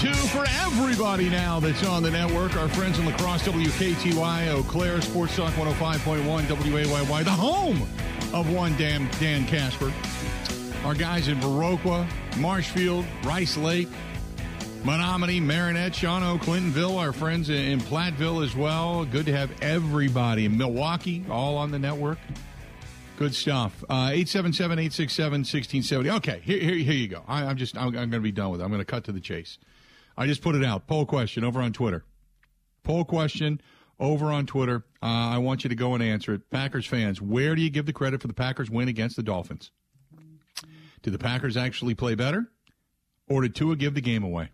two for everybody now that's on the network. Our friends in La Crosse, WKTY, Eau Claire, Sports Talk 105.1, WAYY, the home of one damn Dan Casper. Our guys in Viroqua, Marshfield, Rice Lake, Menominee, Marinette, Shawano, Clintonville, our friends in Platteville as well. Good to have everybody in Milwaukee, all on the network. Good stuff. Uh, 877 867 1670. Okay, here, here, here you go. I, am just, I'm, I'm going to be done with it. I'm going to cut to the chase. I just put it out. Poll question over on Twitter. Poll question over on Twitter. Uh, I want you to go and answer it. Packers fans, where do you give the credit for the Packers win against the Dolphins? Did the Packers actually play better? Or did Tua give the game away?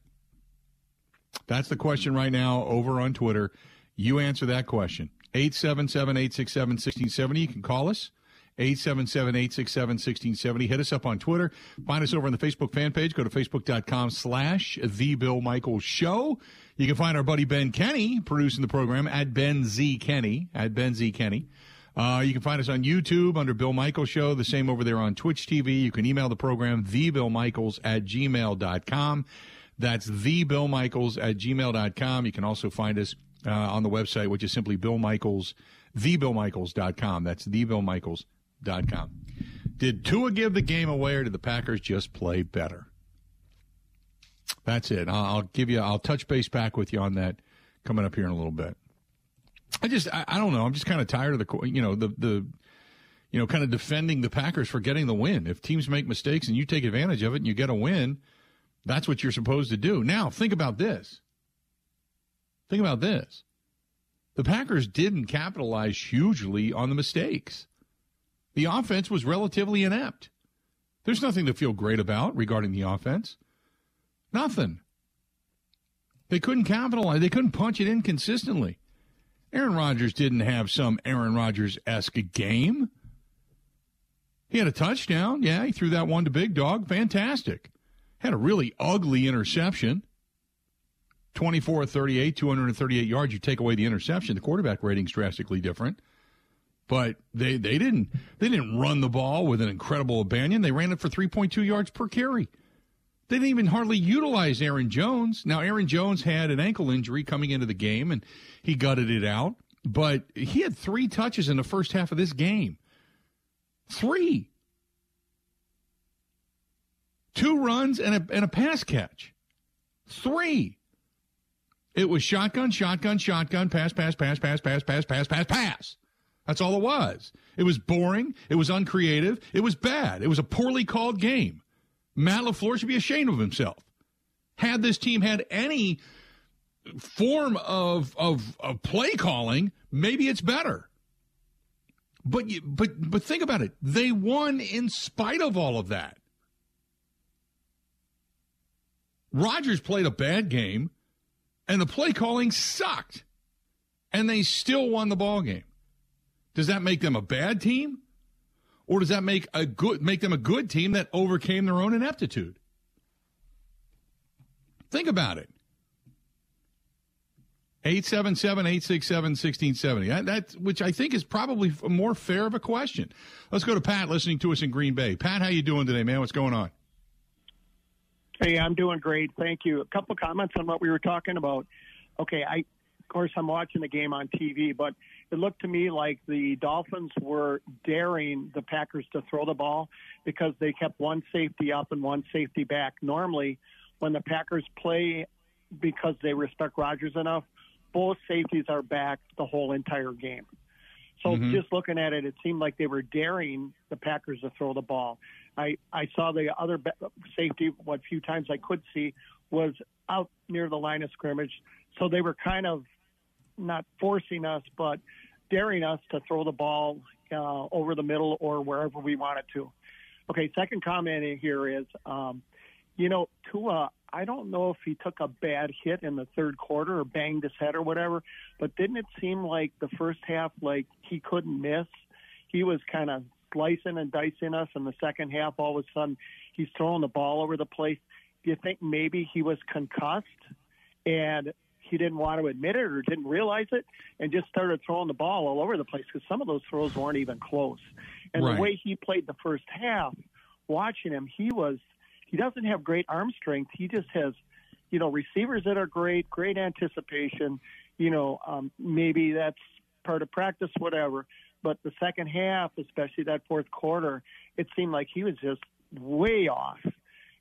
That's the question right now over on Twitter. You answer that question. 877 867 1670. You can call us. 877 867 1670. Hit us up on Twitter. Find us over on the Facebook fan page. Go to facebook.com slash The Bill Michaels Show. You can find our buddy Ben Kenny producing the program at Ben Z Kenny, at Ben Z Kenny. Uh, you can find us on YouTube under Bill Michaels Show. The same over there on Twitch TV. You can email the program, thebillmichaels at gmail.com. That's thebillmichaels at gmail.com. You can also find us uh, on the website, which is simply Bill Michaels, thebillmichaels.com. That's thebillmichaels.com. Did Tua give the game away or did the Packers just play better? That's it. I'll give you, I'll touch base back with you on that coming up here in a little bit. I just, I, I don't know. I'm just kind of tired of the, you know, the, the, you know, kind of defending the Packers for getting the win. If teams make mistakes and you take advantage of it and you get a win, that's what you're supposed to do. Now, think about this. Think about this. The Packers didn't capitalize hugely on the mistakes. The offense was relatively inept. There's nothing to feel great about regarding the offense. Nothing. They couldn't capitalize. They couldn't punch it in consistently. Aaron Rodgers didn't have some Aaron Rodgers esque game. He had a touchdown. Yeah, he threw that one to Big Dog. Fantastic. Had a really ugly interception. 24 38, 238 yards. You take away the interception, the quarterback rating's drastically different. But they, they didn't they didn't run the ball with an incredible abandon. They ran it for 3.2 yards per carry. They didn't even hardly utilize Aaron Jones. Now Aaron Jones had an ankle injury coming into the game and he gutted it out, but he had 3 touches in the first half of this game. 3 two runs and a, and a pass catch. Three. It was shotgun, shotgun, shotgun, pass, pass, pass, pass, pass, pass, pass, pass, pass. That's all it was. It was boring. It was uncreative. It was bad. It was a poorly called game. Matt LaFleur should be ashamed of himself. Had this team had any form of, of, of play calling, maybe it's better. But, but, but think about it. They won in spite of all of that. Rodgers played a bad game, and the play calling sucked, and they still won the ball game. Does that make them a bad team, or does that make a good make them a good team that overcame their own ineptitude? Think about it. 877-867-1670. That, which I think is probably more fair of a question. Let's go to Pat listening to us in Green Bay. Pat, how you doing today, man? What's going on? Hey, I'm doing great. Thank you. A couple comments on what we were talking about. Okay, I of course I'm watching the game on TV, but it looked to me like the Dolphins were daring the Packers to throw the ball because they kept one safety up and one safety back. Normally, when the Packers play because they respect Rodgers enough, both safeties are back the whole entire game. So mm-hmm. just looking at it, it seemed like they were daring the Packers to throw the ball. I I saw the other safety what few times I could see was out near the line of scrimmage, so they were kind of not forcing us, but daring us to throw the ball uh, over the middle or wherever we wanted to. Okay, second comment in here is, um, you know, Tua. I don't know if he took a bad hit in the third quarter or banged his head or whatever, but didn't it seem like the first half like he couldn't miss? He was kind of slicing and dicing us. In the second half, all of a sudden, he's throwing the ball over the place. Do you think maybe he was concussed and he didn't want to admit it or didn't realize it and just started throwing the ball all over the place because some of those throws weren't even close. And right. the way he played the first half, watching him, he was he doesn't have great arm strength. He just has you know, receivers that are great, great anticipation. You know, um, maybe that's part of practice, whatever. But the second half, especially that fourth quarter, it seemed like he was just way off.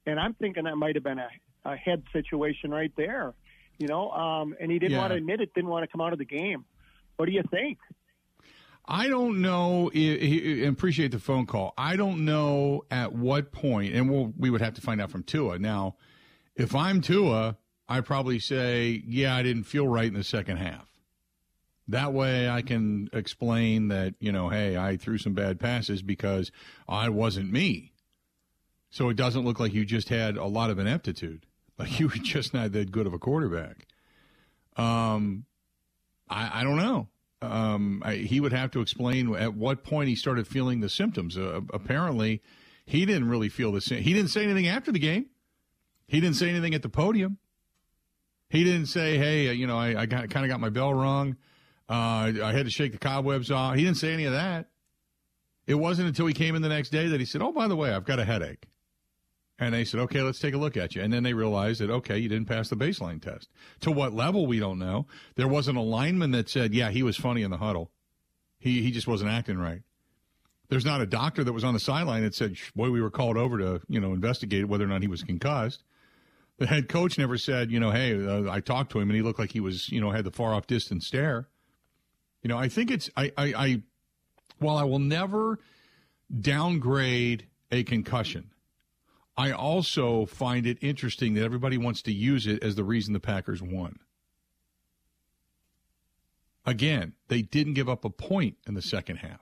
And I'm thinking that might have been a, a head situation right there. You know, um, and he didn't Yeah. want to admit it, didn't want to come out of the game. What do you think? I don't know. appreciate the phone call. I don't know at what point, and we'll, we would have to find out from Tua. Now, if I'm Tua, I probably say, yeah, I didn't feel right in the second half. That way, I can explain that you know, hey, I threw some bad passes because I wasn't me. So it doesn't look like you just had a lot of ineptitude, like you were just not that good of a quarterback. Um, I, I don't know. Um, I, he would have to explain at what point he started feeling the symptoms. Uh, apparently, he didn't really feel the same. He didn't say anything after the game. He didn't say anything at the podium. He didn't say, "Hey, uh, you know, I, I kind of got my bell rung. Uh, I had to shake the cobwebs off." He didn't say any of that. It wasn't until he came in the next day that he said, "Oh, by the way, I've got a headache." And they said, okay, let's take a look at you. And then they realized that, okay, you didn't pass the baseline test. To what level, we don't know. There wasn't a lineman that said, yeah, he was funny in the huddle. He, he just wasn't acting right. There's not a doctor that was on the sideline that said, boy, we were called over to, you know, investigate whether or not he was concussed. The head coach never said, you know, hey, uh, I talked to him and he looked like he was, you know, had the far off distance stare. You know, I think it's, I, I, I while I will never downgrade a concussion, I also find it interesting that everybody wants to use it as the reason the Packers won. Again, they didn't give up a point in the second half.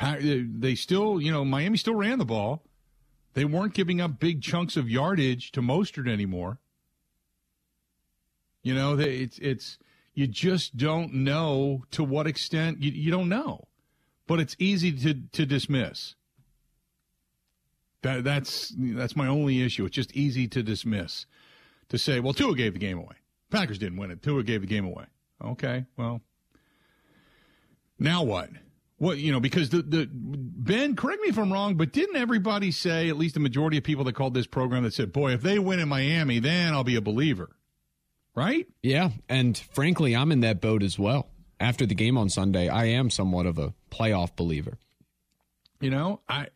Uh, they still, you know, Miami still ran the ball. They weren't giving up big chunks of yardage to Mostert anymore. You know, they, it's it's you just don't know to what extent you, you don't know, but it's easy to to dismiss. That that's that's my only issue. It's just easy to dismiss. To say, well, Tua gave the game away. Packers didn't win it. Tua gave the game away. Okay, well, now what? What you know? Because the the Ben, correct me if I'm wrong, but didn't everybody say, at least the majority of people that called this program, that said, "Boy, if they win in Miami, then I'll be a believer." Right? Yeah, and frankly, I'm in that boat as well. After the game on Sunday, I am somewhat of a playoff believer. You know, I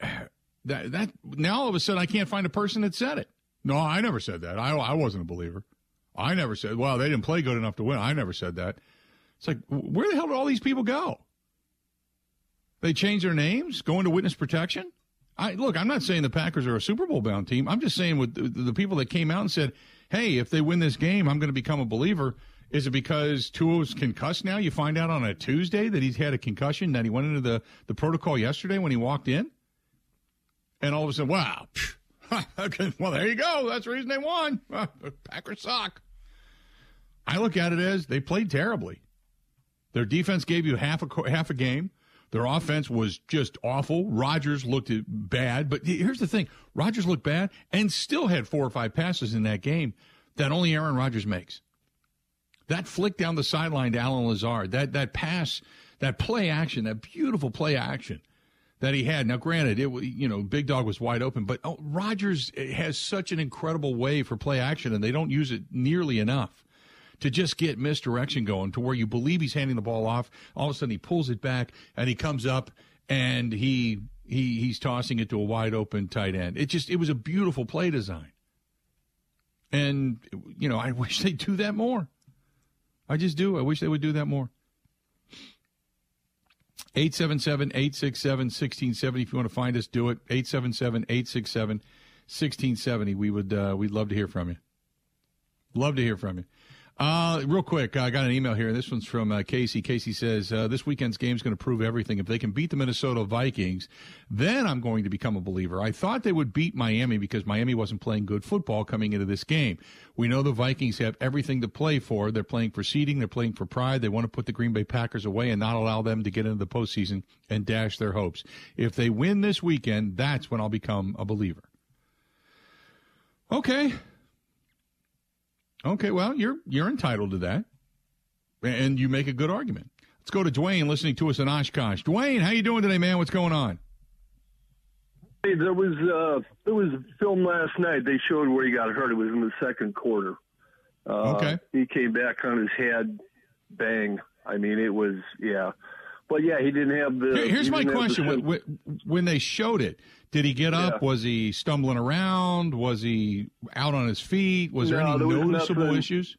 that that now all of a sudden I can't find a person that said it. No, I never said that. I I wasn't a believer. I never said. Well, they didn't play good enough to win. I never said that. It's like where the hell did all these people go? They changed their names, go into witness protection. I look. I'm not saying the Packers are a Super Bowl bound team. I'm just saying with the, the people that came out and said, "Hey, if they win this game, I'm going to become a believer." Is it because Tua's concussed now? You find out on a Tuesday that he's had a concussion, that he went into the, the protocol yesterday when he walked in? And all of a sudden, wow. okay, well, there you go. That's the reason they won. Packers suck. I look at it as they played terribly. Their defense gave you half a half a game. Their offense was just awful. Rodgers looked bad, but here's the thing: Rodgers looked bad and still had four or five passes in that game that only Aaron Rodgers makes. That flick down the sideline to Allen Lazard, that that pass, that play action, that beautiful play action that he had. Now, granted, it you know Big Dog was wide open, but oh, Rodgers eh, has such an incredible way for play action, and they don't use it nearly enough to just get misdirection going to where you believe he's handing the ball off. All of a sudden, he pulls it back and he comes up and he he he's tossing it to a wide open tight end. It just it was a beautiful play design, and you know I wish they'd do that more. I just do. I wish they would do that more. 877 867 1670. If you want to find us, do it. 877 867 1670. We would, uh, we'd love to hear from you. Love to hear from you. Uh, real quick, I got an email here. This one's from uh, Casey. Casey says, uh, This weekend's game is going to prove everything. If they can beat the Minnesota Vikings, then I'm going to become a believer. I thought they would beat Miami because Miami wasn't playing good football coming into this game. We know the Vikings have everything to play for. They're playing for seeding, they're playing for pride. They want to put the Green Bay Packers away and not allow them to get into the postseason and dash their hopes. If they win this weekend, that's when I'll become a believer. Okay. Okay, well, you're you're entitled to that, and you make a good argument. Let's go to Dwayne, listening to us in Oshkosh. Dwayne, how you doing today, man? What's going on? Hey, there was uh, there was film last night. They showed where he got hurt. It was in the second quarter. Uh, Okay. He came back on his head, bang. I mean, it was yeah, but yeah, he didn't have the. Here's he my didn't the question: when, when- they showed it, did he get up? Yeah. Was he stumbling around? Was he out on his feet? Was there any there was noticeable nothing. issues?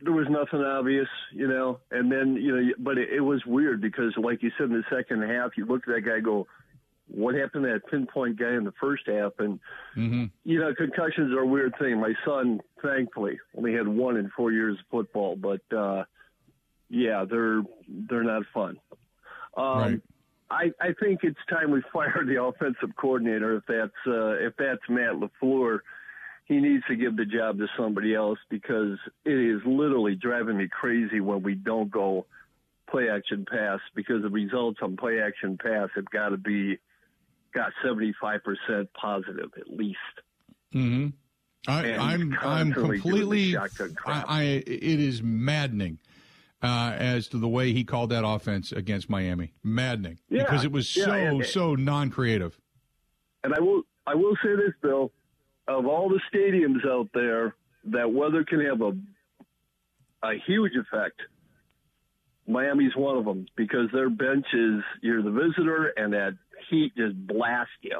there was nothing obvious, you know. And then you know, but it, it was weird because, like you said, in the second half, you looked at that guy, go, "What happened to that pinpoint guy in the first half?" And Mm-hmm. you know, concussions are a weird thing. My son, thankfully, only had one in four years of football, but uh, yeah, they're they're not fun. Um, Right. I, I think it's time we fire the offensive coordinator. If that's uh, if that's Matt LaFleur, he needs to give the job to somebody else because it is literally driving me crazy when we don't go play action pass because the results on play action pass have got to be got seventy five percent positive at least. Mm-hmm. I, And I'm I'm constantly doing the completely. I, I it is maddening uh, as to the way he called that offense against Miami. Maddening Yeah, because it was yeah, so and- so non-creative. And I will I will say this, Bill. Of all the stadiums out there, that weather can have a a huge effect. Miami's one of them because their bench is you're the visitor and that heat just blasts you.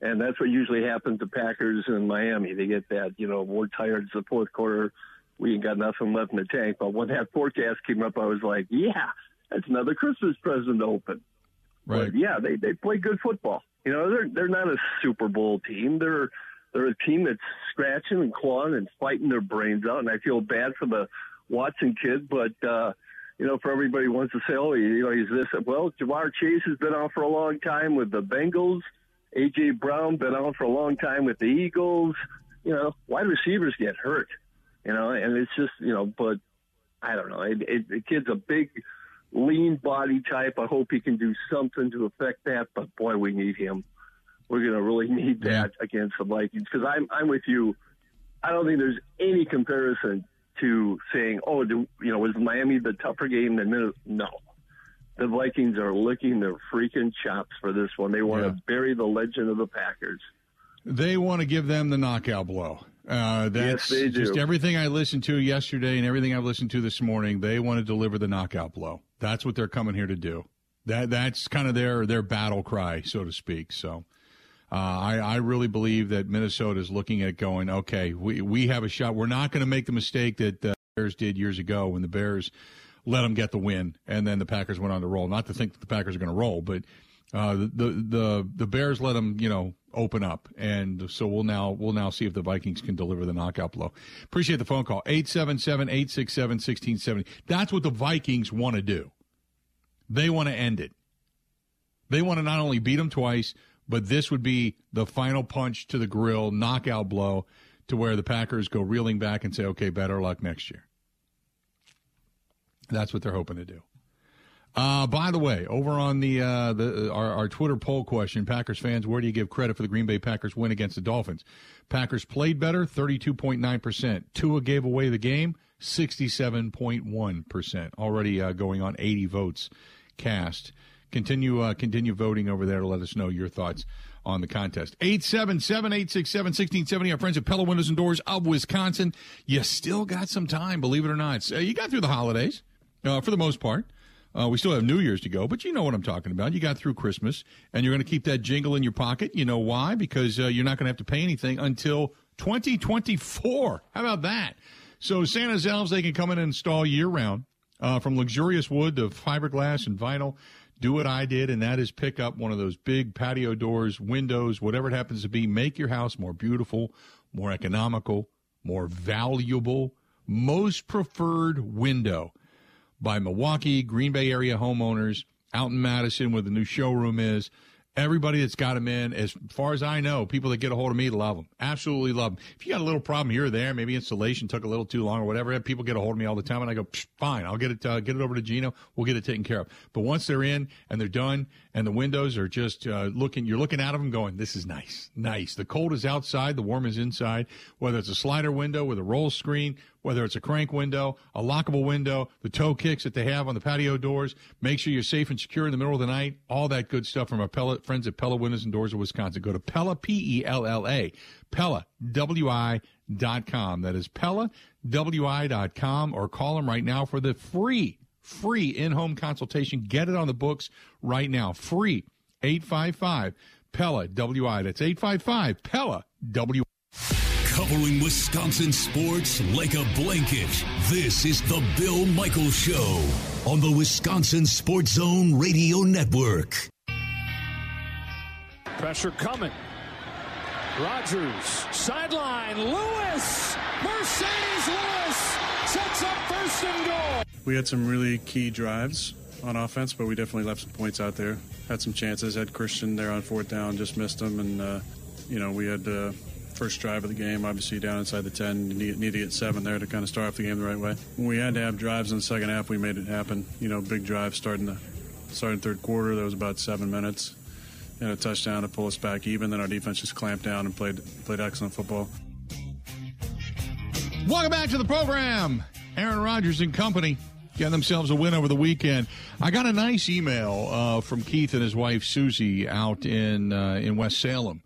And that's what usually happens to Packers in Miami. They get that, you know, we're tired. It's the fourth quarter. We ain't got nothing left in the tank. But when that forecast came up, I was like, yeah, that's another Christmas present to open. Right. But yeah, they they play good football. You know, they're they're not a Super Bowl team. They're they're a team that's scratching and clawing and fighting their brains out. And I feel bad for the Watson kid, but uh, you know, for everybody who wants to say, oh, you know, he's this. Well, Ja'Marr Chase has been out for a long time with the Bengals. AJ Brown been out for a long time with the Eagles. You know, wide receivers get hurt. You know, and it's just you know, but I don't know. It, it, the kid's a big, lean body type. I hope he can do something to affect that. But boy, we need him. We're going to really need that against the Vikings because I'm I'm with you. I don't think there's any comparison to saying, oh, do, you know, was Miami the tougher game than Minnesota? No. The Vikings are licking their freaking chops for this one. They want Yeah. to bury the legend of the Packers. They want to give them the knockout blow. Uh, that's they do. just everything I listened to yesterday and everything I've listened to this morning. They want to deliver the knockout blow. That's what they're coming here to do. That that's kind of their their battle cry, so to speak. So. Uh, I, I really believe that Minnesota is looking at going, okay, we, we have a shot. We're not going to make the mistake that the Bears did years ago when the Bears let them get the win and then the Packers went on to roll. Not to think that the Packers are going to roll, but uh, the, the the Bears let them, you know, open up, and so we'll now we'll now see if the Vikings can deliver the knockout blow. Appreciate the phone call 877-867-1670. That's what the Vikings want to do. They want to end it. They want to not only beat them twice, but this would be the final punch to the grill, knockout blow, to where the Packers go reeling back and say, "Okay, better luck next year." That's what they're hoping to do. Uh, by the way, over on the uh, the our, our Twitter poll question, Packers fans, where do you give credit for the Green Bay Packers win against the Dolphins? Packers played better, thirty two point nine percent. Tua gave away the game, sixty seven point one percent. Already uh, going on eighty votes cast. Continue uh, continue voting over there to let us know your thoughts on the contest. 877-867-1670. Our friends at Pella Windows and Doors of Wisconsin. You still got some time, believe it or not. Uh, you got through the holidays uh, for the most part. Uh, we still have New Year's to go, but you know what I'm talking about. You got through Christmas, and you're going to keep that jingle in your pocket. You know why? Because uh, you're not going to have to pay anything until 2024. How about that? So Santa's elves, they can come in and install year round, uh, from luxurious wood to fiberglass and vinyl. Do what I did, and that is pick up one of those big patio doors, windows, whatever it happens to be. Make your house more beautiful, more economical, more valuable, most preferred window by Milwaukee, Green Bay area homeowners out in Madison where the new showroom is. Everybody that's got them in, as far as I know, people that get a hold of me love them. Absolutely love them. If you got a little problem here or there, maybe installation took a little too long or whatever, people get a hold of me all the time, and I go, "Psh, fine, I'll get it, uh, get it over to Gino. We'll get it taken care of. But once they're in and they're done, and the windows are just uh, looking, you're looking out of them going, this is nice, nice. The cold is outside, the warm is inside. Whether it's a slider window with a roll screen, whether it's a crank window, a lockable window, the toe kicks that they have on the patio doors. Make sure you're safe and secure in the middle of the night. All that good stuff from our Pella, friends at Pella Windows and Doors of Wisconsin. Go to Pella, P E L L A, Pella, W I dot com. That is Pella, W I dot com, or call them right now for the free, free in home consultation. Get it on the books right now. Free, 855 Pella, W I. That's 855 Pella, W Covering Wisconsin sports like a blanket. This is the Bill Michaels Show on the Wisconsin Sports Zone Radio Network. Pressure coming. Rodgers, sideline, Lewis, Marcedes Lewis sets up first and goal. We had some really key drives on offense, but we definitely left some points out there. Had some chances. Had Christian there on fourth down, just missed him, and uh, you know we had uh, first drive of the game, obviously down inside the 10. You need, need, to get seven there to kind of start off the game the right way. When we had to have drives in the second half, we made it happen. You know, big drive starting the starting third quarter. There was about seven minutes and a touchdown to pull us back even. Then our defense just clamped down and played played excellent football. Welcome back to the program. Aaron Rodgers and company getting themselves a win over the weekend. I got a nice email uh, from Keith and his wife Susie out in uh, in West Salem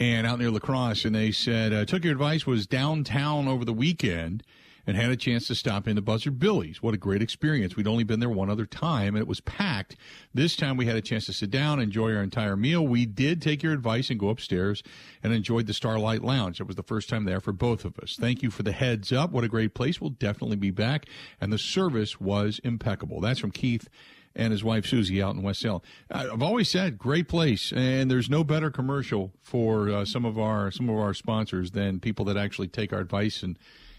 and out near La Crosse, and they said uh, took your advice was downtown over the weekend and had a chance to stop into Buzzard Billy's. What a great experience. We'd only been there one other time and it was packed. This time we had a chance to sit down, enjoy our entire meal. We did take your advice and go upstairs and enjoyed the Starlight Lounge. It was the first time there for both of us. Thank you for the heads up. What a great place. We'll definitely be back. And the service was impeccable. That's from Keith and his wife Susie out in West Salem. I've always said great place, and there's no better commercial for uh, some of our some of our sponsors than people that actually take our advice and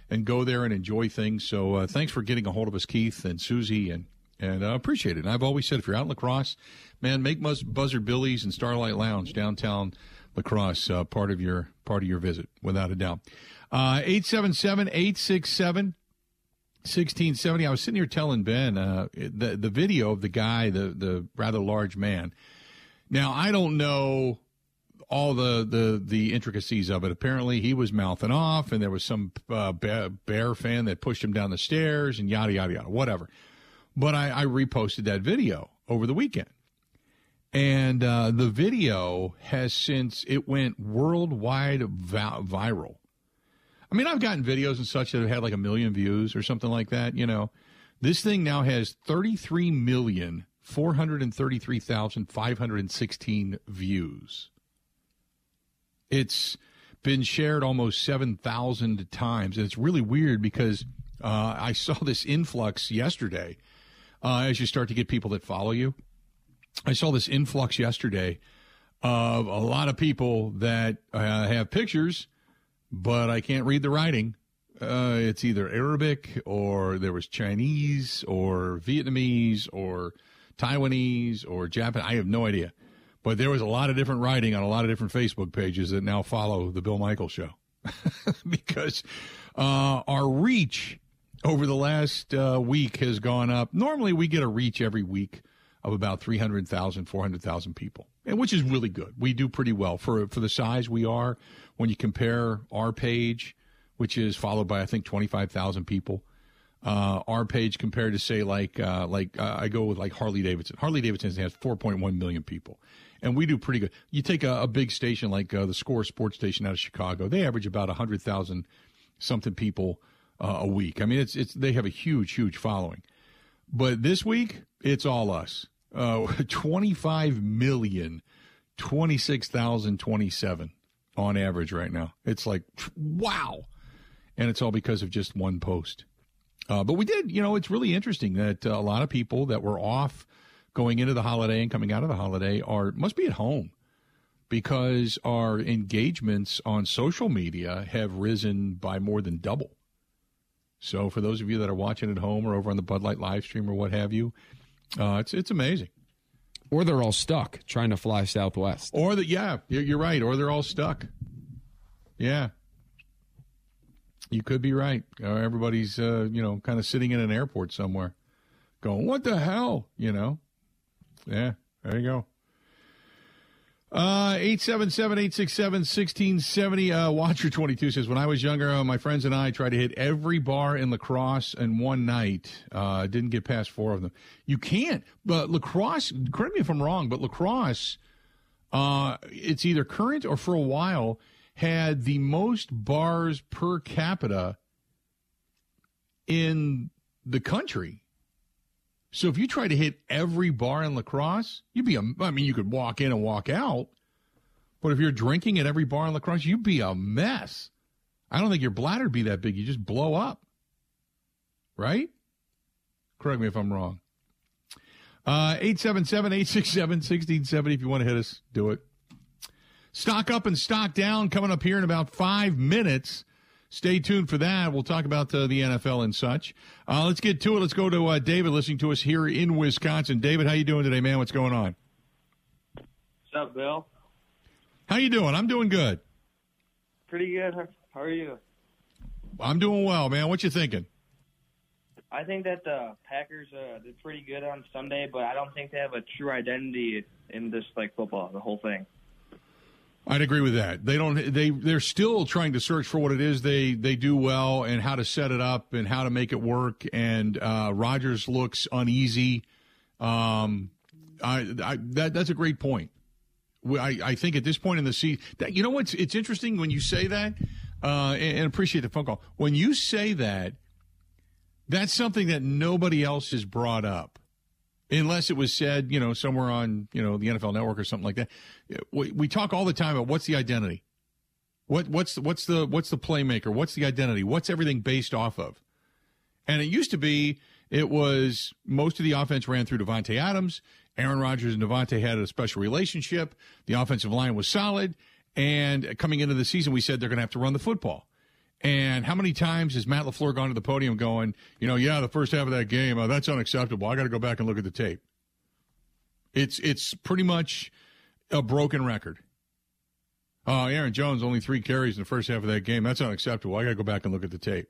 and go there and enjoy things. So uh, thanks for getting a hold of us, Keith and Susie, and and I appreciate it. And I've always said if you're out in La Crosse, man, make Buzz- Buzzard Billy's and Starlight Lounge downtown La Crosse uh, part of your part of your visit, without a doubt. Uh, eight seven seven eight six seven. 1670. I was sitting here telling Ben uh, the the video of the guy, the the rather large man. Now I don't know all the, the, the intricacies of it. Apparently, he was mouthing off, and there was some uh, bear fan that pushed him down the stairs, and yada yada yada, whatever. But I, I reposted that video over the weekend, and uh, the video has since it went worldwide vi- viral. I mean, I've gotten videos and such that have had like a million views or something like that. You know, this thing now has thirty three million four hundred and thirty three thousand five hundred and sixteen views. It's been shared almost 7,000 times. And it's really weird because uh, I saw this influx yesterday uh, as you start to get people that follow you. I saw this influx yesterday of a lot of people that uh, have pictures, but I can't read the writing. Uh, it's either Arabic or there was Chinese or Vietnamese or Taiwanese or Japanese. I have no idea. But there was a lot of different writing on a lot of different Facebook pages that now follow the Bill Michael show because uh, our reach over the last uh, week has gone up. Normally, we get a reach every week of about 300,000, 400,000 people, and which is really good. We do pretty well for for the size we are. When you compare our page, which is followed by I think 25,000 people, uh, our page compared to say like uh, like uh, I go with like Harley Davidson. Harley Davidson has 4.1 million people and we do pretty good. You take a, a big station like uh, the Score Sports Station out of Chicago; they average about hundred thousand something people uh, a week. I mean, it's it's they have a huge, huge following. But this week, it's all us. Uh, 25 million, 26,027 on average right now. It's like, wow. And it's all because of just one post. Uh, but we did, you know, it's really interesting that uh, a lot of people that were off going into the holiday and coming out of the holiday are must be at home because our engagements on social media have risen by more than double. So for those of you that are watching at home or over on the Bud Light live stream or what have you, uh, it's it's amazing. Or they're all stuck trying to fly Southwest. Or that yeah, you're right. Or they're all stuck. Yeah, you could be right. Uh, everybody's uh, you know kind of sitting in an airport somewhere, going, "What the hell?" You know. Yeah, there you go. Uh, 877-867-1670. Uh, Watcher22 says, when I was younger, uh, my friends and I tried to hit every bar in La Crosse in one night. Uh, didn't get past four of them. You can't. But La Crosse, correct me if I'm wrong, but La Crosse, uh, it's either current or for a while, had the most bars per capita in the country. So if you try to hit every bar in La Crosse, you'd be a, I mean, you could walk in and walk out, but if you're drinking at every bar in La Crosse, you'd be a mess. I don't think your bladder'd be that big. You just blow up. Right? Correct me if I'm wrong. Uh, 877-867-1670 if you want to hit us, do it. Stock up and stock down coming up here in about five minutes. Stay tuned for that. We'll talk about uh, the NFL and such. Uh, let's get to it. Let's go to uh, David listening to us here in Wisconsin. David, how you doing today, man? What's going on? What's up, Bill? How you doing? I'm doing good. Pretty good. How are you? I'm doing well, man. What you thinking? I think that the Packers uh, did pretty good on Sunday, but I don't think they have a true identity in this like football, the whole thing. I'd agree with that. They don't. They they're still trying to search for what it is they they do well and how to set it up and how to make it work. And uh, Rodgers looks uneasy. Um, I, I that that's a great point. I, I think at this point in the season, that you know what's it's interesting when you say that, uh, and, and appreciate the phone call. When you say that, that's something that nobody else has brought up unless it was said, you know, somewhere on, you know, the NFL network or something like that. We, we talk all the time about what's the identity? What, what's, what's the, what's the playmaker? What's the identity? What's everything based off of? And it used to be, it was most of the offense ran through Davante Adams. Aaron Rodgers and Davante had a special relationship. The offensive line was solid. And coming into the season, we said they're going to have to run the football. And how many times has Matt LaFleur gone to the podium going, you know, yeah, the first half of that game, oh, that's unacceptable. I got to go back and look at the tape. It's it's pretty much a broken record. Oh, Aaron Jones only three carries in the first half of that game. That's unacceptable. I got to go back and look at the tape.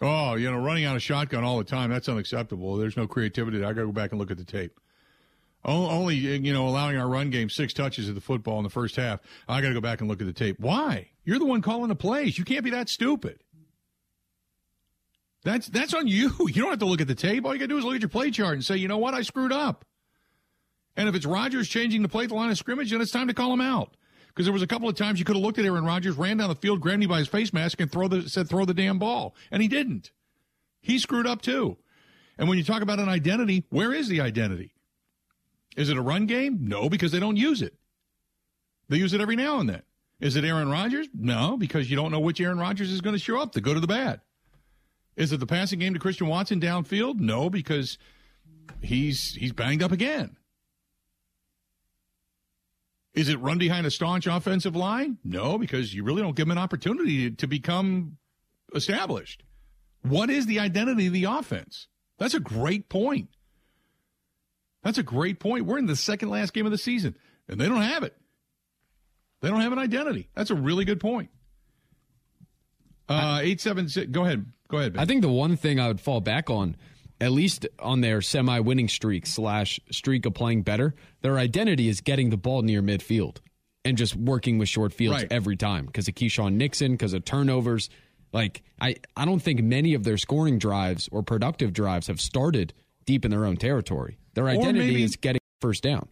Oh, you know, running out of shotgun all the time. That's unacceptable. There's no creativity. I got to go back and look at the tape. Only, uh, you know, allowing our run game six touches of the football in the first half. I got to go back and look at the tape. Why? You're the one calling the plays. You can't be that stupid. That's that's on you. You don't have to look at the tape. All you got to do is look at your play chart and say, you know what, I screwed up. And if it's Rodgers changing the play at the line of scrimmage, then it's time to call him out. Because there was a couple of times you could have looked at Aaron Rodgers, ran down the field, grabbed him by his face mask, and throw the said throw the damn ball, and he didn't. He screwed up too. And when you talk about an identity, where is the identity? Is it a run game? No, because they don't use it. They use it every now and then. Is it Aaron Rodgers? No, because you don't know which Aaron Rodgers is going to show up, the good or the bad. Is it the passing game to Christian Watson downfield? No, because he's he's banged up again. Is it run behind a staunch offensive line? No, because you really don't give him an opportunity to become established. What is the identity of the offense? That's a great point. That's a great point. We're in the second last game of the season, and they don't have it. They don't have an identity. That's a really good point. Uh, eight seven six. Go ahead. Go ahead. Ben. I think the one thing I would fall back on, at least on their semi-winning streak slash streak of playing better, their identity is getting the ball near midfield and just working with short fields Right. every time because of Keisean Nixon, because of turnovers. Like I, I don't think many of their scoring drives or productive drives have started deep in their own territory. Their identity maybe- is getting first down.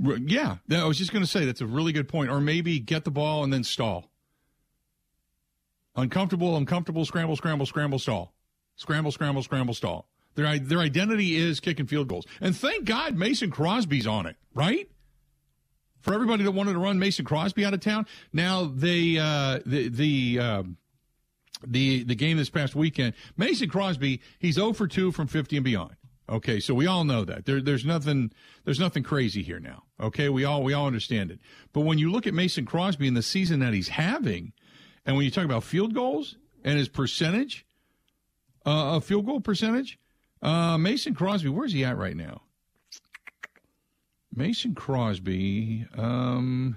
Yeah, I was just going to say that's a really good point. Or maybe get the ball and then stall. Uncomfortable, uncomfortable, scramble, scramble, scramble, stall. Scramble, scramble, scramble, stall. Their their identity is kicking field goals, and thank God Mason Crosby's on it, right? For everybody that wanted to run Mason Crosby out of town, now they uh, the the um, the the game this past weekend, Mason Crosby, he's 0 for 2 from 50 and beyond. Okay, so we all know that. There, there's nothing there's nothing crazy here now. Okay, we all we all understand it. But when you look at Mason Crosby and the season that he's having, and when you talk about field goals and his percentage, uh, of field goal percentage, uh, Mason Crosby, where's he at right now? Mason Crosby, um,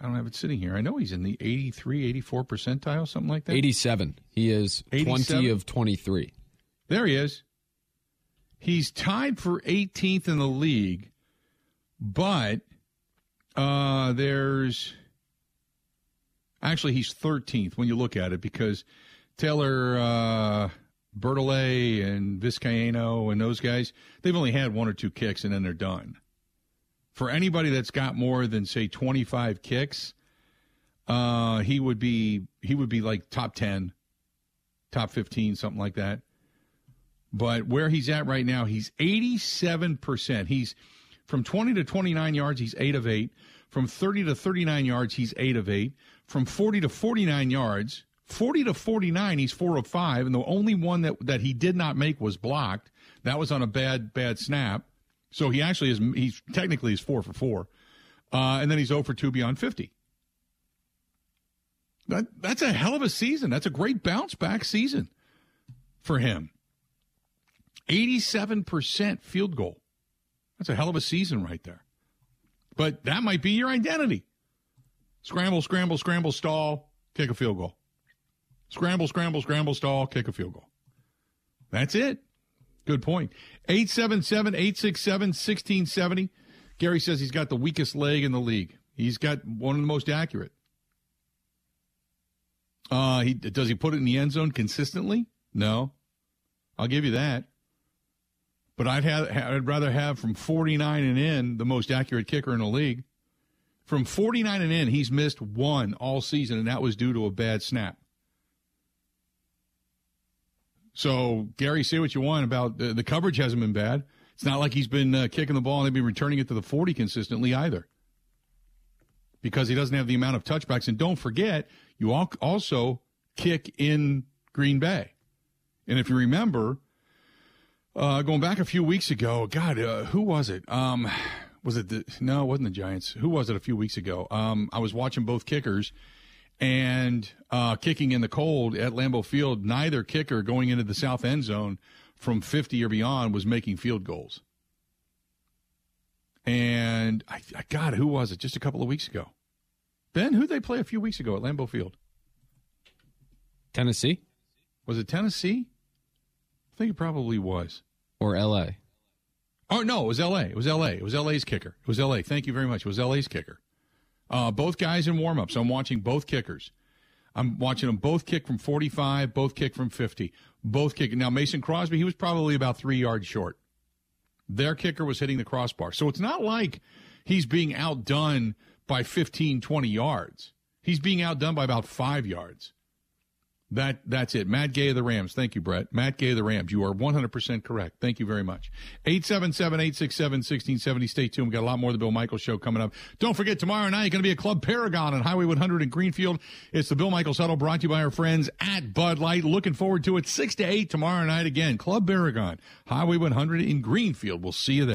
I don't have it sitting here. I know he's in the 83, 84 percentile, something like that. 87. He is 87? 20 of 23. There he is. He's tied for 18th in the league, but Uh, there's actually he's 13th when you look at it because Taylor uh, Bertolet and Vizcaino and those guys they've only had one or two kicks and then they're done. For anybody that's got more than say 25 kicks, uh, he would be he would be like top 10, top 15, something like that. But where he's at right now, he's 87%. He's from 20 to 29 yards, he's 8 of 8. From 30 to 39 yards, he's 8 of 8. From 40 to 49 yards, 40 to 49, he's 4 of 5. And the only one that, that he did not make was blocked. That was on a bad, bad snap. So he actually is, he's technically is 4 for 4. Uh, and then he's 0 for 2 beyond 50. That, that's a hell of a season. That's a great bounce back season for him. 87% field goal. That's a hell of a season right there. But that might be your identity. Scramble, scramble, scramble, stall, kick a field goal. Scramble, scramble, scramble, stall, kick a field goal. That's it. Good point. 877 867 1670. Gary says he's got the weakest leg in the league. He's got one of the most accurate. Uh, he does he put it in the end zone consistently? No. I'll give you that. But I'd have I'd rather have from 49 and in the most accurate kicker in the league. From 49 and in, he's missed one all season, and that was due to a bad snap. So, Gary, say what you want about the, the coverage hasn't been bad. It's not like he's been uh, kicking the ball and they've been returning it to the 40 consistently either. Because he doesn't have the amount of touchbacks. And don't forget, you also kick in Green Bay. And if you remember, uh, going back a few weeks ago, God, uh, who was it? Um, was it the, no, it wasn't the Giants. Who was it a few weeks ago? Um, I was watching both kickers and uh, kicking in the cold at Lambeau Field. Neither kicker going into the south end zone from 50 or beyond was making field goals. And I, I God, who was it? Just a couple of weeks ago. Ben, who they play a few weeks ago at Lambeau Field? Tennessee? Was it Tennessee? I think it probably was. Or L.A. Oh no, it was L.A. It was L.A. It was L.A.'s kicker. It was L.A. Thank you very much. It was L.A.'s kicker. Uh, both guys in warm-ups. I'm watching both kickers. I'm watching them both kick from 45, both kick from 50, both kick. Now Mason Crosby, he was probably about three yards short. Their kicker was hitting the crossbar, so it's not like he's being outdone by 15, 20 yards. He's being outdone by about five yards. That that's it. Matt Gay of the Rams. Thank you, Brett. Matt Gay of the Rams. You are 100% correct. Thank you very much. 877-867-1670. Stay tuned. We've got a lot more of the Bill Michaels show coming up. Don't forget, tomorrow night, going to be a Club Paragon on Highway 100 in Greenfield. It's the Bill Michaels Huddle brought to you by our friends at Bud Light. Looking forward to it. 6 to 8 tomorrow night again. Club Paragon, Highway 100 in Greenfield. We'll see you there.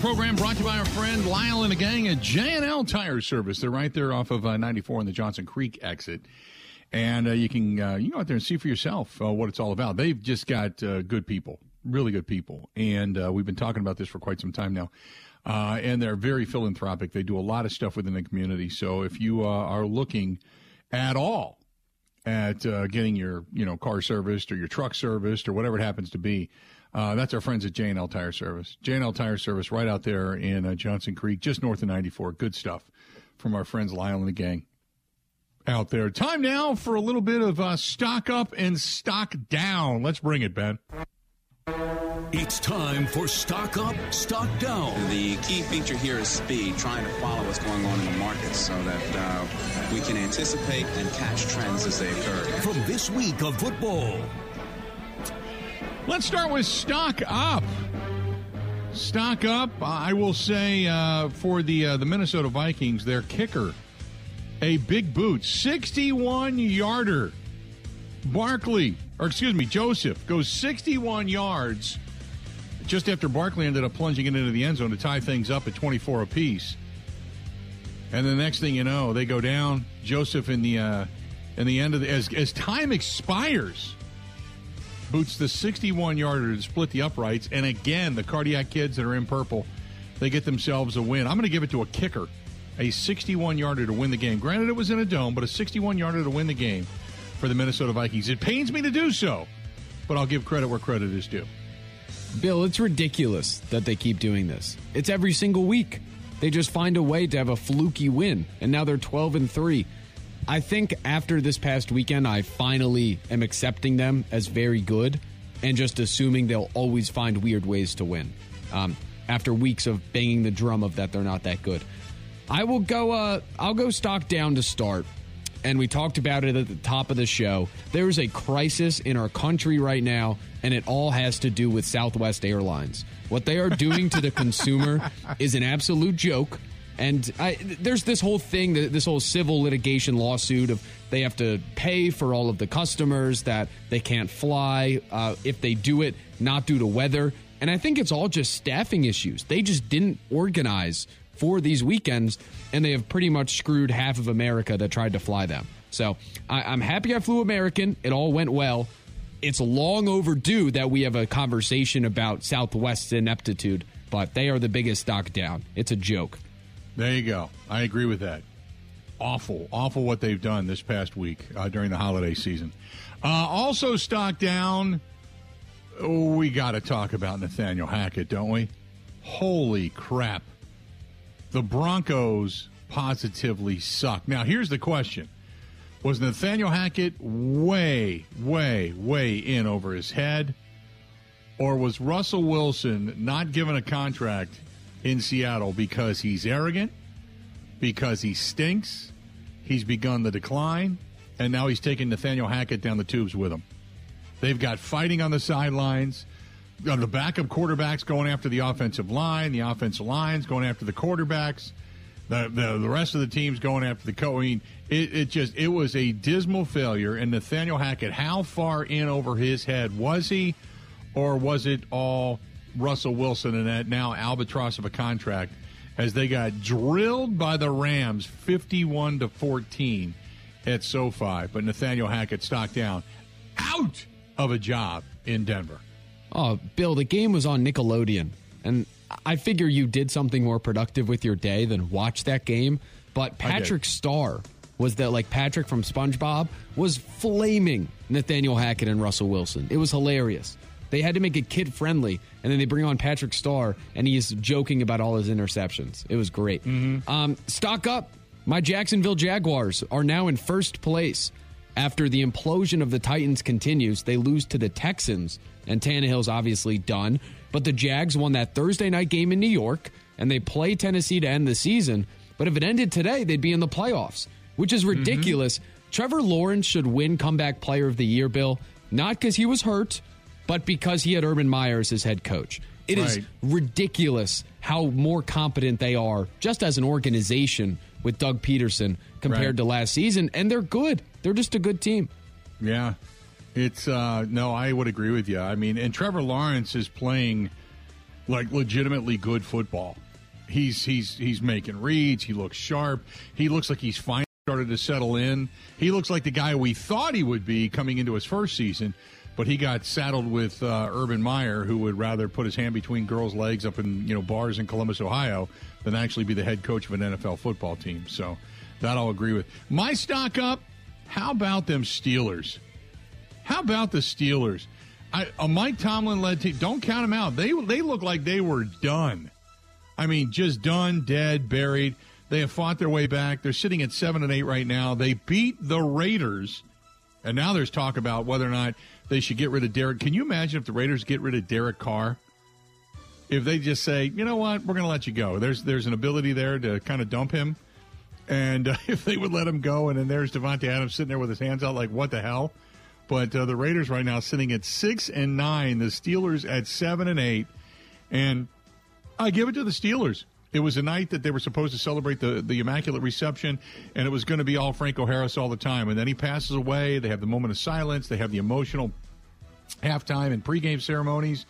Program brought to you by our friend Lyle and the gang at J&L Tire Service. They're right there off of uh, 94 in the Johnson Creek exit. And uh, you can uh, you go out there and see for yourself uh, what it's all about. They've just got uh, good people, really good people. And uh, we've been talking about this for quite some time now. and they're very philanthropic. They do a lot of stuff within the community. So if you are looking at all at getting your you know car serviced or your truck serviced or whatever it happens to be, uh, that's our friends at J&L Tire Service. J&L Tire Service right out there in uh, Johnson Creek, just north of 94. Good stuff from our friends Lyle and the gang out there. Time now for a little bit of uh, stock up and stock down. Let's bring it, Ben. It's time for Stock Up, Stock Down. The key feature here is speed, trying to follow what's going on in the market so that uh, we can anticipate and catch trends as they occur. From this week of football. Let's start with stock up. Stock up. I will say uh, for the uh, the Minnesota Vikings, their kicker, a big boot, sixty-one yarder. Barkley, or excuse me, Joseph goes sixty-one yards just after Barkley ended up plunging it into the end zone to tie things up at twenty-four apiece. And the next thing you know, they go down. Joseph in the uh, in the end of the as as time expires, boots the 61 yarder to split the uprights, and again the cardiac kids that are in purple, they get themselves a win. I'm going to give it to a kicker, a 61 yarder to win the game. Granted, it was in a dome, but a 61 yarder to win the game for the Minnesota Vikings. It pains me to do so, but I'll give credit where credit is due. Bill, it's ridiculous that they keep doing this. It's every single week. They just find a way to have a fluky win, and now they're 12 and 3. I think after this past weekend, I finally am accepting them as very good and just assuming they'll always find weird ways to win. Um, after weeks of banging the drum of that they're not that good, I will go. Uh, I'll go stock down to start. And we talked about it at the top of the show. There is a crisis in our country right now, and it all has to do with Southwest Airlines. What they are doing to the consumer is an absolute joke. And I, there's this whole thing, this whole civil litigation lawsuit of they have to pay for all of the customers that they can't fly uh, if they do it not due to weather. And I think it's all just staffing issues. They just didn't organize for these weekends, and they have pretty much screwed half of America that tried to fly them. So I, am happy I flew American. It all went well. It's long overdue that we have a conversation about Southwest's ineptitude, but they are the biggest stock down. It's a joke. There you go. I agree with that. Awful, awful what they've done this past week uh, during the holiday season. Uh, also, stock down. Oh, we got to talk about Nathaniel Hackett, don't we? Holy crap the Broncos positively suck. Now, here's the question Was Nathaniel Hackett way, way, way in over his head? Or was Russell Wilson not given a contract in Seattle because he's arrogant, because he stinks, he's begun the decline, and now he's taking Nathaniel Hackett down the tubes with him? They've got fighting on the sidelines uh, the backup quarterbacks going after the offensive line, the offensive lines going after the quarterbacks, the the, the rest of the teams going after the co. I mean, it, it just it was a dismal failure. And Nathaniel Hackett, how far in over his head was he, or was it all Russell Wilson and that now albatross of a contract as they got drilled by the Rams, fifty-one to fourteen at SoFi? But Nathaniel Hackett stock down, out of a job in Denver. Oh, Bill, the game was on Nickelodeon, and I figure you did something more productive with your day than watch that game. But Patrick Star was that like Patrick from SpongeBob was flaming Nathaniel Hackett and Russell Wilson. It was hilarious. They had to make it kid friendly, and then they bring on Patrick Star, and he's joking about all his interceptions. It was great. Mm-hmm. Um, stock up. My Jacksonville Jaguars are now in first place after the implosion of the Titans continues. They lose to the Texans and Tannehill's obviously done. But the Jags won that Thursday night game in New York, and they play Tennessee to end the season. But if it ended today, they'd be in the playoffs, which is mm-hmm. ridiculous. Mm-hmm. Trevor Lawrence should win Comeback Player of the Year, Bill, not because he was hurt, but because he had Urban Meyer as his head coach. It right. is ridiculous how more competent they are just as an organization with Doug Pederson compared right. to last season, and they're good. They're just a good team. Yeah, it's uh, no, I would agree with you. I mean, and Trevor Lawrence is playing like legitimately good football. He's he's he's making reads. He looks sharp. He looks like he's finally started to settle in. He looks like the guy we thought he would be coming into his first season, but he got saddled with uh, Urban Meyer, who would rather put his hand between girls' legs up in you know bars in Columbus, Ohio, than actually be the head coach of an NFL football team. So that I'll agree with. My stock up. How about them Steelers? How about the Steelers? I, a Mike Tomlin led team. Don't count them out. They they look like they were done. I mean, just done, dead, buried. They have fought their way back. They're sitting at seven and eight right now. They beat the Raiders, and now there's talk about whether or not they should get rid of Derek. Can you imagine if the Raiders get rid of Derek Carr? If they just say, you know what, we're going to let you go. There's there's an ability there to kind of dump him, and uh, if they would let him go, and then there's Davante Adams sitting there with his hands out, like what the hell? But uh, the Raiders right now sitting at six and nine. The Steelers at seven and eight. And I give it to the Steelers. It was a night that they were supposed to celebrate the, the Immaculate Reception, and it was going to be all Franco Harris all the time. And then he passes away. They have the moment of silence. They have the emotional halftime and pregame ceremonies,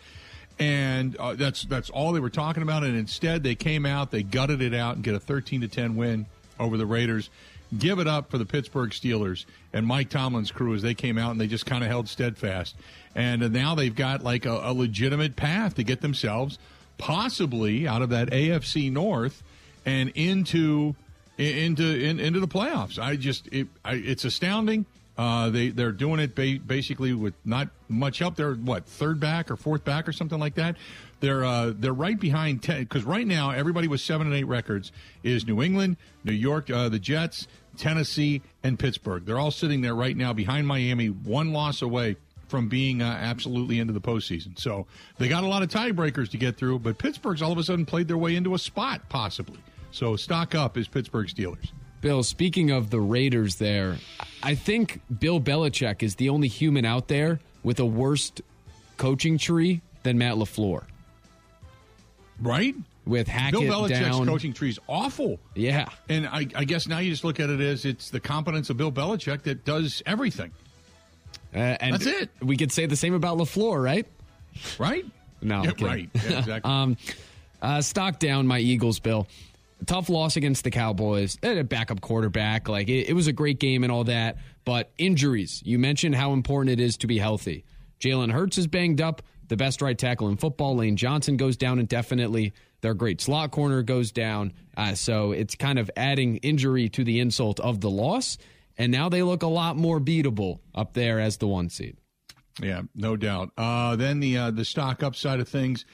and uh, that's that's all they were talking about. And instead, they came out, they gutted it out, and get a thirteen to ten win over the Raiders. Give it up for the Pittsburgh Steelers and Mike Tomlin's crew as they came out and they just kind of held steadfast. And uh, now they've got like a, a legitimate path to get themselves possibly out of that AFC North and into into in, into the playoffs. I just it, I, it's astounding. Uh, they they're doing it ba- basically with not much help. They're what third back or fourth back or something like that. They're uh, they're right behind ten because right now everybody with seven and eight records is New England, New York, uh, the Jets, Tennessee, and Pittsburgh. They're all sitting there right now behind Miami, one loss away from being uh, absolutely into the postseason. So they got a lot of tiebreakers to get through, but Pittsburgh's all of a sudden played their way into a spot possibly. So stock up is Pittsburgh Steelers. Bill, speaking of the Raiders there, I think Bill Belichick is the only human out there with a worse coaching tree than Matt LaFleur. Right? With Hackett Bill Belichick's down. coaching tree is awful. Yeah. And I, I guess now you just look at it as it's the competence of Bill Belichick that does everything. Uh, and That's it. We could say the same about LaFleur, right? Right? No, Yeah, right. Yeah, exactly. um, uh, stock down my Eagles, Bill. Tough loss against the Cowboys. They had a backup quarterback. Like it, it was a great game and all that, but injuries. You mentioned how important it is to be healthy. Jalen Hurts is banged up. The best right tackle in football, Lane Johnson, goes down indefinitely. Their great slot corner goes down. Uh, so it's kind of adding injury to the insult of the loss. And now they look a lot more beatable up there as the one seed. Yeah, no doubt. Uh, then the uh, the stock upside of things,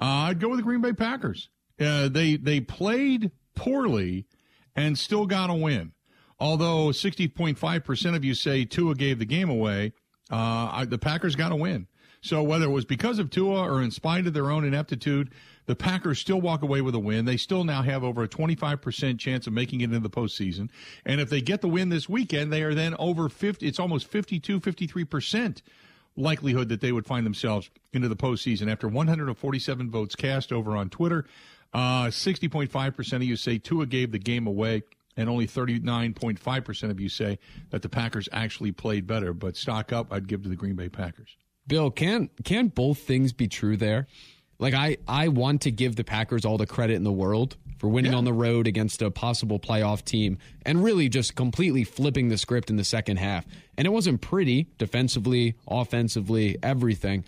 uh, I'd go with the Green Bay Packers. Uh, they they played poorly and still got a win. Although sixty point five percent of you say Tua gave the game away, uh, I, the Packers got a win. So whether it was because of Tua or in spite of their own ineptitude, the Packers still walk away with a win. They still now have over a 25% chance of making it into the postseason. And if they get the win this weekend, they are then over 50, it's almost 52, 53% likelihood that they would find themselves into the postseason after 147 votes cast over on Twitter. Uh, 60.5% of you say Tua gave the game away, and only 39.5% of you say that the Packers actually played better. But stock up, I'd give to the Green Bay Packers. Bill, can can both things be true there? Like I I want to give the Packers all the credit in the world for winning Yeah. on the road against a possible playoff team and really just completely flipping the script in the second half. And it wasn't pretty defensively, offensively, everything.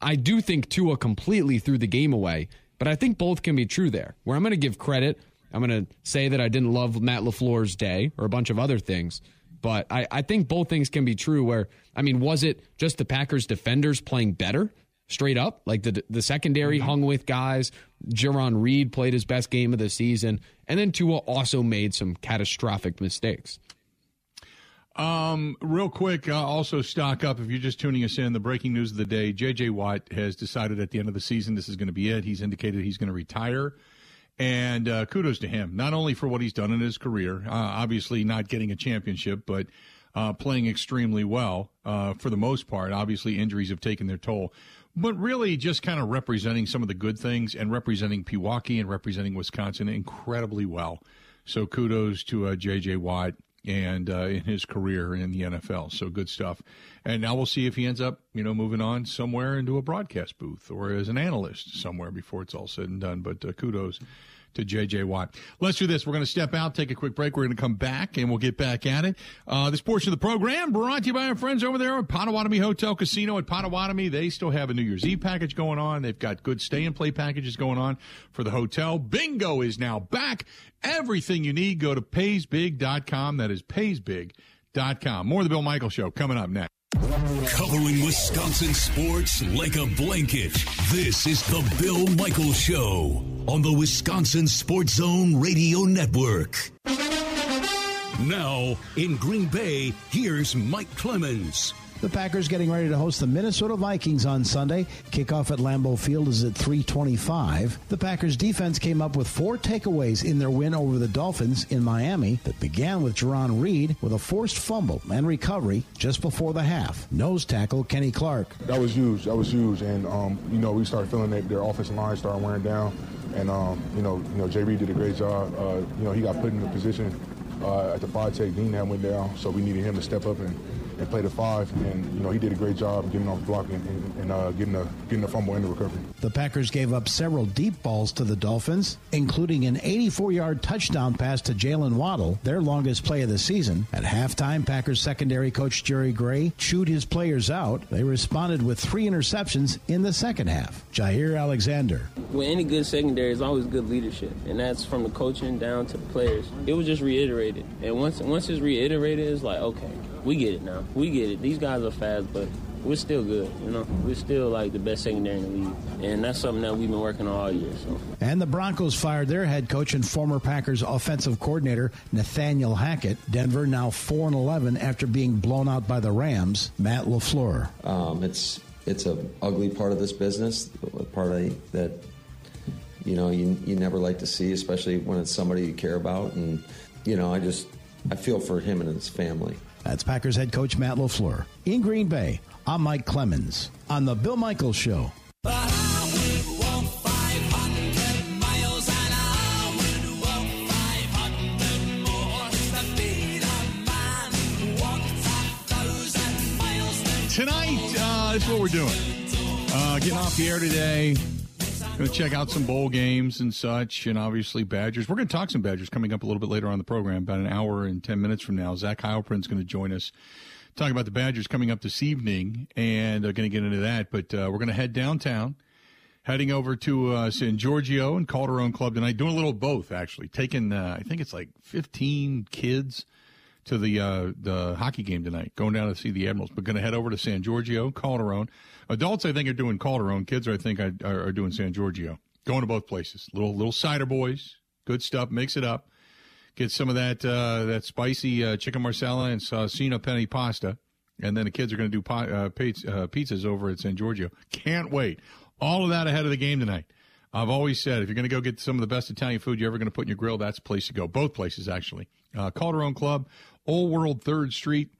I do think Tua completely threw the game away, but I think both can be true there. Where I'm going to give credit, I'm going to say that I didn't love Matt LaFleur's day or a bunch of other things, but I, I think both things can be true. Where, I mean, was it just the Packers defenders playing better? Straight up, like the the secondary hung with guys. Jarran Reed played his best game of the season, and then Tua also made some catastrophic mistakes. Um, real quick, uh, also stock up. If you're just tuning us in, the breaking news of the day: J.J. Watt has decided at the end of the season this is going to be it. He's indicated he's going to retire, and uh, kudos to him, not only for what he's done in his career, uh, obviously not getting a championship, but uh, playing extremely well uh, for the most part. Obviously, injuries have taken their toll, but really just kind of representing some of the good things and representing Pewaukee and representing Wisconsin incredibly well. So kudos to uh, J.J. Watt and uh, in his career in the NFL. So good stuff. And now we'll see if he ends up, you know, moving on somewhere into a broadcast booth or as an analyst somewhere before it's all said and done. But uh, kudos to J.J. Watt. Let's do this. We're going to step out, take a quick break. We're going to come back and we'll get back at it. Uh, this portion of the program brought to you by our friends over there at Potawatomi Hotel Casino at Potawatomi. They still have a New Year's Eve package going on. They've got good stay and play packages going on for the hotel. Bingo is now back. Everything you need, go to paysbig.com. That is paysbig.com. More of the Bill Michael Show coming up next. Covering Wisconsin sports like a blanket. This is the Bill Michael Show on the Wisconsin Sports Zone Radio Network. Now, in Green Bay, here's Mike Clemens. The Packers getting ready to host the Minnesota Vikings on Sunday. Kickoff at Lambeau Field is at 325. The Packers defense came up with four takeaways in their win over the Dolphins in Miami that began with Jarran Reed with a forced fumble and recovery just before the half. Nose tackle Kenny Clark. That was huge. That was huge. And, um, you know, we started feeling that their offensive line started wearing down. And, um, you know, you know, Reed did a great job. Uh, you know, he got put in the position uh, at the five tech. Dean that went down, so we needed him to step up and and play the five. And you know he did a great job getting off blocking and, and uh, getting a getting a fumble and the recovery. The Packers gave up several deep balls to the Dolphins, including an 84-yard touchdown pass to Jaylen Waddle, their longest play of the season. At halftime, Packers secondary coach Jerry Gray chewed his players out. They responded with three interceptions in the second half. Jaire Alexander. With any good secondary, is always good leadership, and that's from the coaching down to the players. It was just reiterated, and once once it's reiterated, it's like okay, we get it now. We get it. These guys are fast, but we're still good. You know, we're still like the best secondary in the league, and that's something that we've been working on all year. So. And the Broncos fired their head coach and former Packers offensive coordinator Nathaniel Hackett. Denver now four and eleven after being blown out by the Rams. Matt LaFleur. Um, it's it's a ugly part of this business, a part of, that you know you you never like to see, especially when it's somebody you care about. And you know, I just I feel for him and his family. That's Packers head coach Matt LaFleur. In Green Bay, I'm Mike Clemens on the Bill Michaels Show. Tonight, uh, that's what we're doing. Uh, getting off the air today. Going to check out some bowl games and such, and obviously Badgers. We're going to talk some Badgers coming up a little bit later on the program, about an hour and 10 minutes from now. Zach Heilprin's going to join us talking about the Badgers coming up this evening, and uh, going to get into that. But uh, we're going to head downtown, heading over to uh, San Giorgio and Calderone Club tonight, doing a little both, actually. Taking, uh, I think it's like 15 kids to the uh, the hockey game tonight, going down to see the Admirals, but going to head over to San Giorgio, Calderone. Adults, I think, are doing Calderone. Kids, I think, are, are doing San Giorgio. Going to both places. Little little cider boys, good stuff. Mix it up. Get some of that uh, that spicy uh, chicken marsala and salsina penny pasta, and then the kids are going to do pi- uh, pizzas over at San Giorgio. Can't wait. All of that ahead of the game tonight. I've always said if you're going to go get some of the best Italian food you're ever going to put in your grill, that's the place to go. Both places, actually. Uh, Calderone Club, Old World Third Street,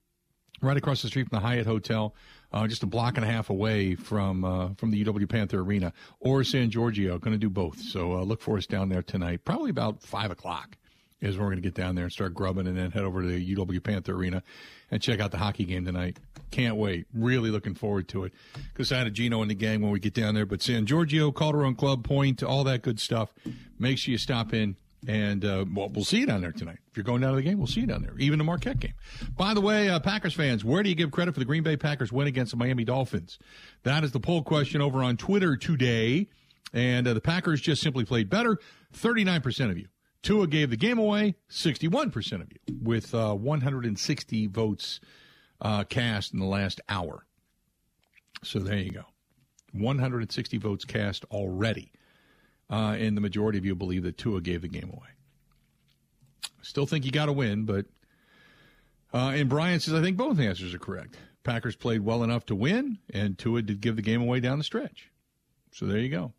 right across the street from the Hyatt Hotel, uh, just a block and a half away from uh, from the UW Panther Arena, or San Giorgio. Going to do both. So uh, look for us down there tonight, probably about five o'clock is when we're going to get down there and start grubbing, and then head over to the UW Panther Arena and check out the hockey game tonight. Can't wait. Really looking forward to it. Because I had a Gino in the gang when we get down there. But San Giorgio, Calderone Club, Point, all that good stuff. Make sure you stop in. And uh, well, we'll see you down there tonight. If you're going down to the game, we'll see you down there. Even the Marquette game. By the way, uh, Packers fans, where do you give credit for the Green Bay Packers win against the Miami Dolphins? That is the poll question over on Twitter today. And uh, the Packers just simply played better. 39% of you. Tua gave the game away, 61% of you, with uh, 160 votes uh, cast in the last hour. So there you go. 160 votes cast already. Uh, and the majority of you believe that Tua gave the game away. Still think you got to win, but. Uh, and Brian says, I think both answers are correct. Packers played well enough to win, and Tua did give the game away down the stretch. So there you go.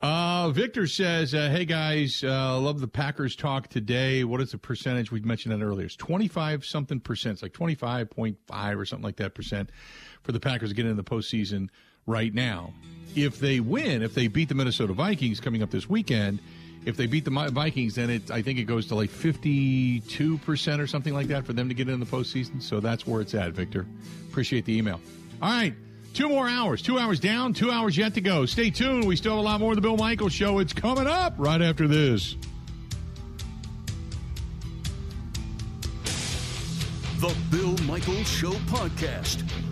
Uh, Victor says, uh, "Hey guys, uh, love the Packers talk today. What is the percentage? We mentioned that earlier. It's twenty five something percent. It's like twenty five point five or something like that percent for the Packers to get into the postseason right now. If they win, if they beat the Minnesota Vikings coming up this weekend, if they beat the Vikings, then it I think it goes to like fifty two percent or something like that for them to get in the postseason. So that's where it's at. Victor, appreciate the email. All right." Two more hours. Two hours down, two hours yet to go. Stay tuned. We still have a lot more of the Bill Michaels Show. It's coming up right after this. The Bill Michaels Show podcast.